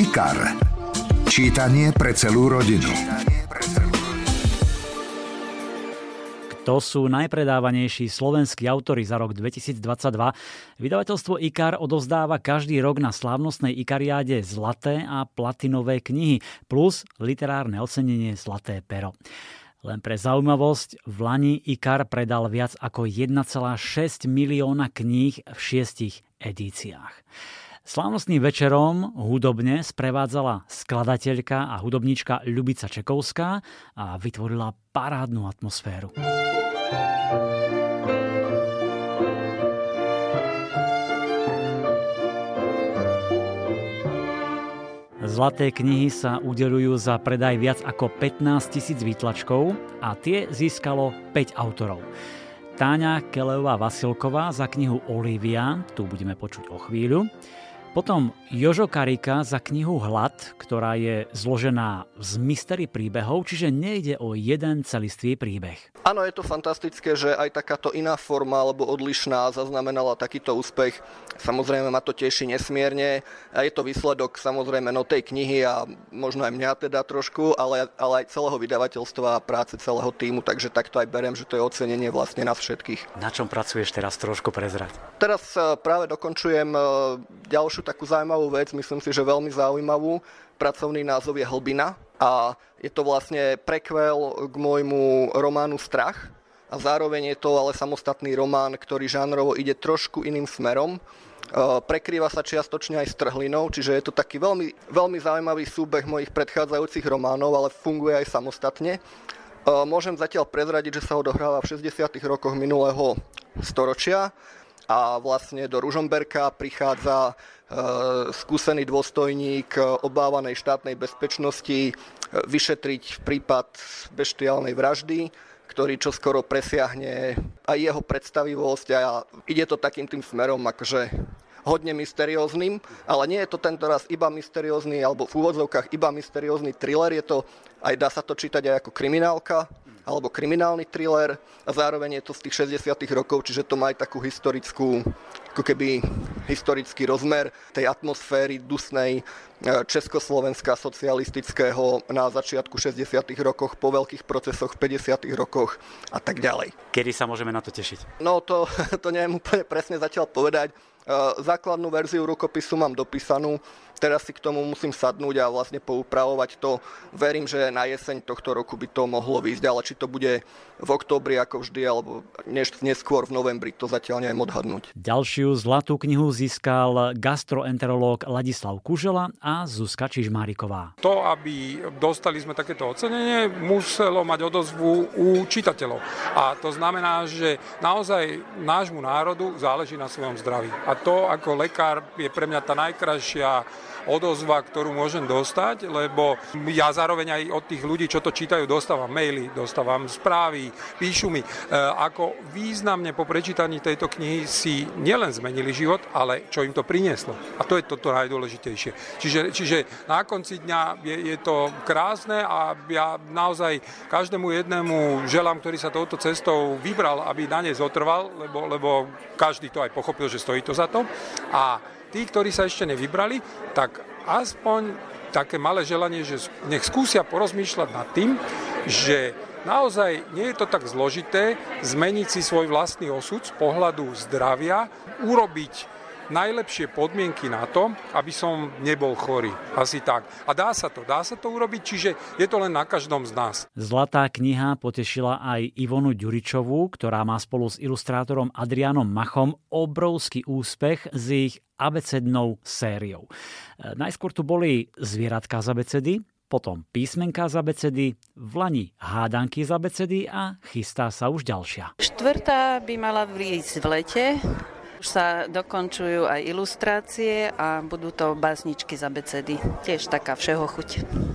IKAR. Čítanie pre celú rodinu. To sú najpredávanejší slovenskí autory za rok 2022. Vydavateľstvo IKAR odovzdáva každý rok na slávnostnej IKARiáde zlaté a platinové knihy plus literárne ocenenie Zlaté pero. Len pre zaujímavosť, v Lani IKAR predal viac ako 1,6 milióna kníh v šiestich edíciách. Slávnostným večerom hudobne sprevádzala skladateľka a hudobníčka Ľubica Čekovská a vytvorila parádnu atmosféru. Zlaté knihy sa udelujú za predaj viac ako 15 tisíc výtlačkov a tie získalo 5 autorov. Táňa Kelevá Vasilková za knihu Olivia, tu budeme počuť o chvíľu. Potom Jožo Karika za knihu Hlad, ktorá je zložená z mystery príbehov, čiže nejde o jeden celistvý príbeh. Áno, je to fantastické, že aj takáto iná forma alebo odlišná zaznamenala takýto úspech. Samozrejme ma to teší nesmierne. A je to výsledok samozrejme no tej knihy a možno aj mňa teda trošku, ale, ale aj celého vydavateľstva a práce celého týmu, takže takto aj berem, že to je ocenenie vlastne nás všetkých. Na čom pracuješ teraz trošku prezrať? Teraz e, práve dokončujem e, ďalšiu ďalšiu takú zaujímavú vec, myslím si, že veľmi zaujímavú. Pracovný názov je Hlbina a je to vlastne prekvel k môjmu románu Strach a zároveň je to ale samostatný román, ktorý žánrovo ide trošku iným smerom. E, prekrýva sa čiastočne aj s trhlinou, čiže je to taký veľmi, veľmi zaujímavý súbeh mojich predchádzajúcich románov, ale funguje aj samostatne. E, môžem zatiaľ prezradiť, že sa odohráva v 60. rokoch minulého storočia a vlastne do Ružomberka prichádza Eh, skúsený dôstojník obávanej štátnej bezpečnosti eh, vyšetriť prípad beštiálnej vraždy, ktorý čoskoro presiahne aj jeho predstavivosť a ide to takým tým smerom, akože hodne mysterióznym, ale nie je to tento raz iba mysteriózny, alebo v úvodzovkách iba mysteriózny thriller, je to, aj dá sa to čítať aj ako kriminálka, alebo kriminálny thriller a zároveň je to z tých 60 rokov, čiže to má aj takú historickú, ako keby historický rozmer tej atmosféry dusnej e, československa socialistického na začiatku 60 rokoch, po veľkých procesoch v 50 rokoch a tak ďalej. Kedy sa môžeme na to tešiť? No to, to neviem úplne presne zatiaľ povedať. E, základnú verziu rukopisu mám dopísanú, teraz si k tomu musím sadnúť a vlastne poupravovať to. Verím, že na jeseň tohto roku by to mohlo výjsť, ale či to bude v októbri ako vždy, alebo než, neskôr v novembri, to zatiaľ neviem odhadnúť. Ďalšiu zlatú knihu získal gastroenterológ Ladislav Kužela a Zuzka Čižmáriková. To, aby dostali sme takéto ocenenie, muselo mať odozvu u čitateľov. A to znamená, že naozaj nášmu národu záleží na svojom zdraví. A to ako lekár je pre mňa tá najkrajšia odozva, ktorú môžem dostať, lebo ja zároveň aj od tých ľudí, čo to čítajú, dostávam maily, dostávam správy, píšu mi, e, ako významne po prečítaní tejto knihy si nielen zmenili život, ale čo im to prinieslo. A to je toto najdôležitejšie. Čiže, čiže na konci dňa je, je to krásne a ja naozaj každému jednému želám, ktorý sa touto cestou vybral, aby na nej zotrval, lebo, lebo každý to aj pochopil, že stojí to za to. A tí, ktorí sa ešte nevybrali, tak aspoň také malé želanie, že nech skúsia porozmýšľať nad tým, že naozaj nie je to tak zložité zmeniť si svoj vlastný osud z pohľadu zdravia, urobiť najlepšie podmienky na to, aby som nebol chorý. Asi tak. A dá sa to, dá sa to urobiť, čiže je to len na každom z nás. Zlatá kniha potešila aj Ivonu Ďuričovú, ktorá má spolu s ilustrátorom Adrianom Machom obrovský úspech s ich abecednou sériou. E, najskôr tu boli zvieratka z abecedy, potom písmenka z abecedy, v Lani hádanky z abecedy a chystá sa už ďalšia. Štvrtá by mala výjsť v lete, už sa dokončujú aj ilustrácie a budú to básničky z abecedy. Tiež taká všeho chuť.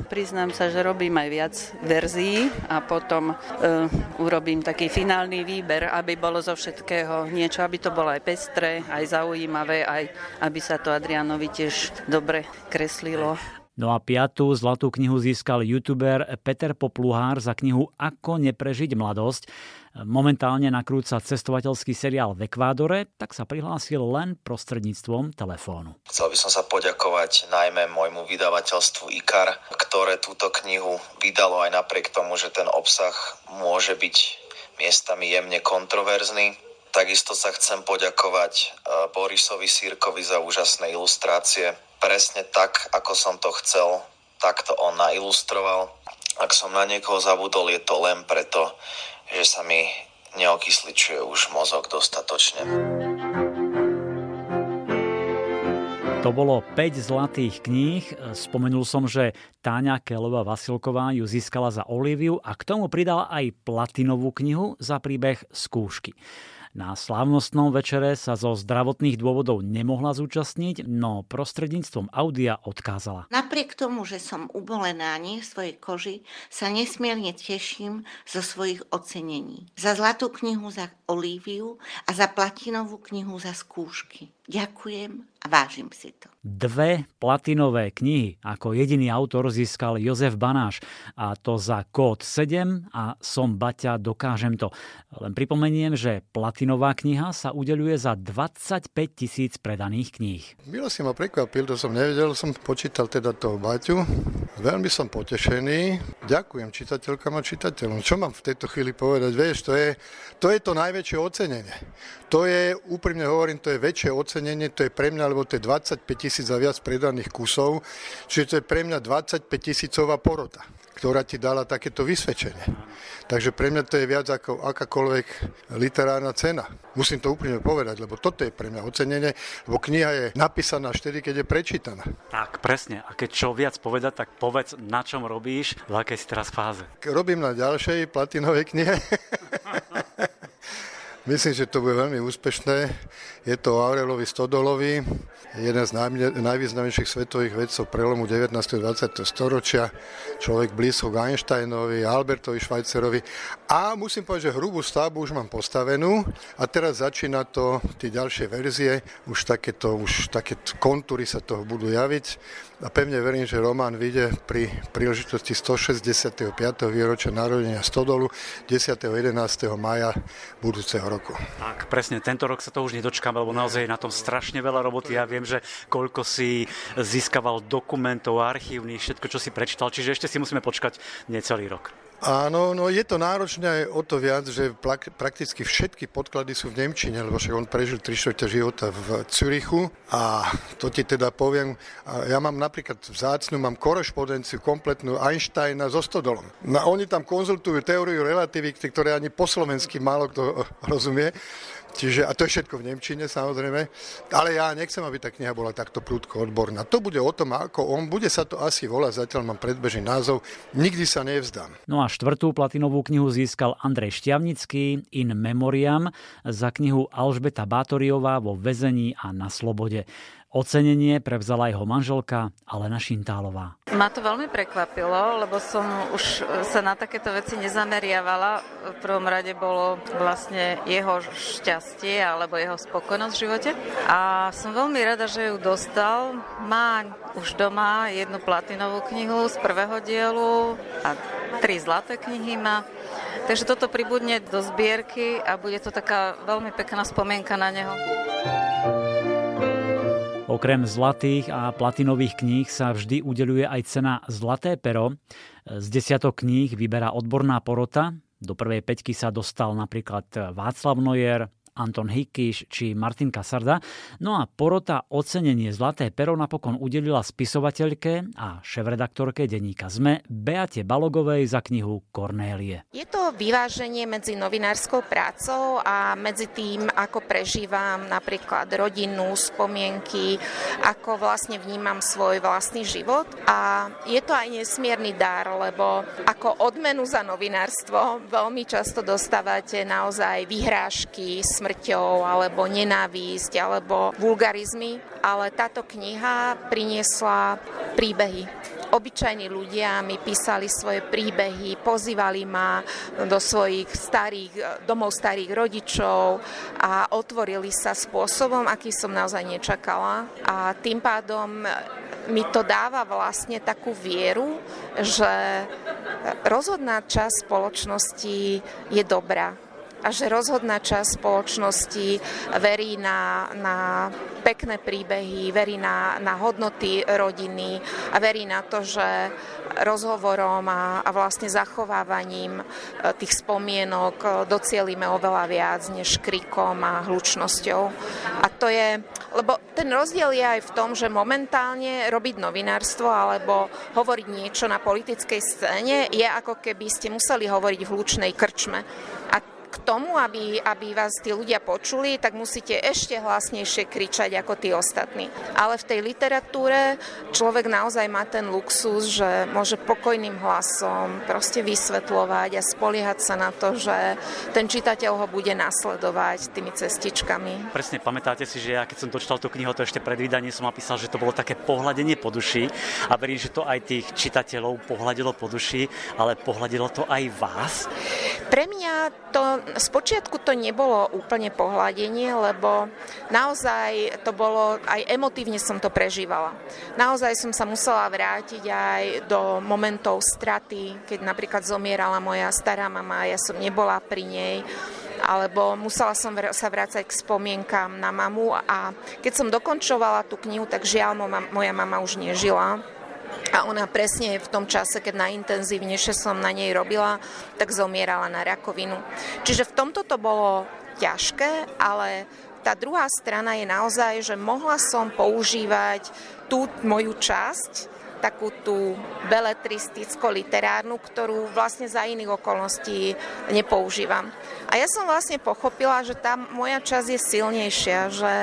Priznám sa, že robím aj viac verzií a potom uh, urobím taký finálny výber, aby bolo zo všetkého niečo, aby to bolo aj pestré, aj zaujímavé, aj aby sa to Adrianovi tiež dobre kreslilo. No a piatú zlatú knihu získal youtuber Peter Popluhár za knihu Ako neprežiť mladosť. Momentálne nakrúca cestovateľský seriál v Ekvádore, tak sa prihlásil len prostredníctvom telefónu. Chcel by som sa poďakovať najmä môjmu vydavateľstvu IKAR, ktoré túto knihu vydalo aj napriek tomu, že ten obsah môže byť miestami jemne kontroverzný. Takisto sa chcem poďakovať e, Borisovi Sírkovi za úžasné ilustrácie presne tak, ako som to chcel, tak to on nailustroval. Ak som na niekoho zabudol, je to len preto, že sa mi neokysličuje už mozog dostatočne. To bolo 5 zlatých kníh. Spomenul som, že Táňa Kelová Vasilková ju získala za Oliviu a k tomu pridala aj platinovú knihu za príbeh Skúšky. Na slávnostnom večere sa zo zdravotných dôvodov nemohla zúčastniť, no prostredníctvom audia odkázala. Napriek tomu, že som ubolená nie v svojej koži, sa nesmierne teším zo svojich ocenení. Za zlatú knihu za Olíviu a za platinovú knihu za skúšky. Ďakujem a vážim si to. Dve platinové knihy ako jediný autor získal Jozef Banáš a to za kód 7 a Som Baťa, dokážem to. Len pripomeniem, že platinová kniha sa udeluje za 25 tisíc predaných kníh. Milo si ma prekvapil, to som nevedel, som počítal teda toho Baťu. Veľmi som potešený. Ďakujem čitateľkám a čitateľom. Čo mám v tejto chvíli povedať? Vieš, to je to, je to najväčšie ocenenie. To je, úprimne hovorím, to je väčšie ocenenie, to je pre mňa, lebo to je 25 tisíc za viac predaných kusov, čiže to je pre mňa 25 tisícová porota, ktorá ti dala takéto vysvedčenie. Takže pre mňa to je viac ako akákoľvek literárna cena. Musím to úprimne povedať, lebo toto je pre mňa ocenenie, lebo kniha je napísaná vtedy, keď je prečítaná. Tak, presne. A keď čo viac povedať, tak povedz, na čom robíš, v akej si teraz fáze. Robím na ďalšej platinovej knihe. Myslím, že to bude veľmi úspešné. Je to Aurelovi Stodolovi, jeden z najvýznamnejších svetových vedcov prelomu 19. a 20. storočia, človek blízko k Einsteinovi, Albertovi Švajcerovi. A musím povedať, že hrubú stavbu už mám postavenú a teraz začína to, tie ďalšie verzie, už takéto, už také kontúry sa toho budú javiť a pevne verím, že román vyjde pri príležitosti 165. výročia narodenia Stodolu 10. 11. maja budúceho roku. Tak, presne, tento rok sa to už nedočkám, lebo naozaj je na tom strašne veľa roboty. Ja viem, že koľko si získaval dokumentov, archívnych, všetko, čo si prečítal, čiže ešte si musíme počkať necelý rok. Áno, no je to náročné aj o to viac, že prakticky všetky podklady sú v Nemčine, lebo však on prežil 3 čtvrte života v Zürichu a to ti teda poviem, ja mám napríklad vzácnu, mám korešpondenciu kompletnú Einsteina so Stodolom. No, oni tam konzultujú teóriu relativity, ktoré ani po slovensky málo kto rozumie. Čiže, a to je všetko v Nemčine samozrejme, ale ja nechcem, aby tá kniha bola takto prúdko odborná. To bude o tom, ako on, bude sa to asi volať, zatiaľ mám predbežný názov, nikdy sa nevzdám. No a štvrtú platinovú knihu získal Andrej Šťavnický In Memoriam za knihu Alžbeta Bátoriová vo väzení a na slobode. Ocenenie prevzala jeho manželka Alena Šintálová. Ma to veľmi prekvapilo, lebo som už sa na takéto veci nezameriavala. V prvom rade bolo vlastne jeho šťastie alebo jeho spokojnosť v živote. A som veľmi rada, že ju dostal. Má už doma jednu platinovú knihu z prvého dielu a tri zlaté knihy má. Takže toto pribudne do zbierky a bude to taká veľmi pekná spomienka na neho. Okrem zlatých a platinových kníh sa vždy udeluje aj cena Zlaté pero. Z desiatok kníh vyberá odborná porota. Do prvej peťky sa dostal napríklad Václav Nojer, Anton Hikiš či Martin Kasarda. No a porota ocenenie Zlaté pero napokon udelila spisovateľke a šéf-redaktorke denníka ZME Beate Balogovej za knihu Kornélie. Je to vyváženie medzi novinárskou prácou a medzi tým, ako prežívam napríklad rodinnú spomienky, ako vlastne vnímam svoj vlastný život. A je to aj nesmierny dar, lebo ako odmenu za novinárstvo veľmi často dostávate naozaj vyhrážky, smrťou, alebo nenávisť, alebo vulgarizmy, ale táto kniha priniesla príbehy. Obyčajní ľudia mi písali svoje príbehy, pozývali ma do svojich starých, domov starých rodičov a otvorili sa spôsobom, aký som naozaj nečakala. A tým pádom mi to dáva vlastne takú vieru, že rozhodná časť spoločnosti je dobrá a že rozhodná časť spoločnosti verí na, na pekné príbehy, verí na, na hodnoty rodiny a verí na to, že rozhovorom a, a vlastne zachovávaním e, tých spomienok e, docielime oveľa viac než krikom a hlučnosťou. A to je, lebo ten rozdiel je aj v tom, že momentálne robiť novinárstvo alebo hovoriť niečo na politickej scéne je ako keby ste museli hovoriť v hlučnej krčme. K tomu, aby, aby vás tí ľudia počuli, tak musíte ešte hlasnejšie kričať ako tí ostatní. Ale v tej literatúre človek naozaj má ten luxus, že môže pokojným hlasom proste vysvetľovať a spoliehať sa na to, že ten čitateľ ho bude nasledovať tými cestičkami. Presne, pamätáte si, že ja keď som dočítal tú knihu, to ešte pred vydaním som napísal, že to bolo také pohľadenie po duši a verím, že to aj tých čitateľov pohľadilo po duši, ale pohľadilo to aj vás? Pre mňa to Spočiatku to nebolo úplne pohľadenie, lebo naozaj to bolo, aj emotívne som to prežívala. Naozaj som sa musela vrátiť aj do momentov straty, keď napríklad zomierala moja stará mama ja som nebola pri nej alebo musela som sa vrácať k spomienkam na mamu a keď som dokončovala tú knihu, tak žiaľ moja mama už nežila a ona presne v tom čase, keď najintenzívnejšie som na nej robila, tak zomierala na rakovinu. Čiže v tomto to bolo ťažké, ale tá druhá strana je naozaj, že mohla som používať tú moju časť, takú tú beletristicko-literárnu, ktorú vlastne za iných okolností nepoužívam. A ja som vlastne pochopila, že tá moja časť je silnejšia, že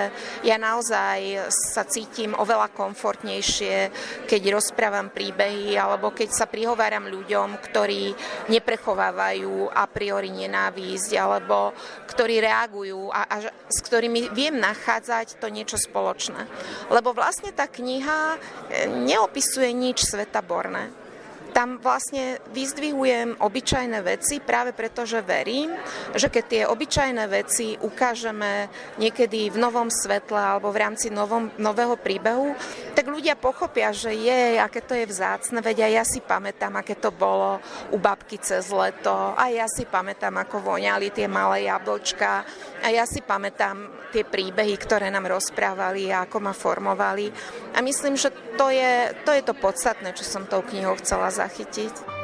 ja naozaj sa cítim oveľa komfortnejšie, keď rozprávam príbehy alebo keď sa prihováram ľuďom, ktorí neprechovávajú a priori nenávisť alebo ktorí reagujú a, a s ktorými viem nachádzať to niečo spoločné. Lebo vlastne tá kniha neopisuje nič svetaborné. Tam vlastne vyzdvihujem obyčajné veci práve preto, že verím, že keď tie obyčajné veci ukážeme niekedy v novom svetle alebo v rámci novom, nového príbehu, tak ľudia pochopia, že je, aké to je vzácne, veď aj ja si pamätám, aké to bolo u babky cez leto, a ja si pamätám, ako voňali tie malé jablčka, a ja si pamätám tie príbehy, ktoré nám rozprávali a ako ma formovali. A myslím, že to je to, je to podstatné, čo som tou knihou chcela zachytiť.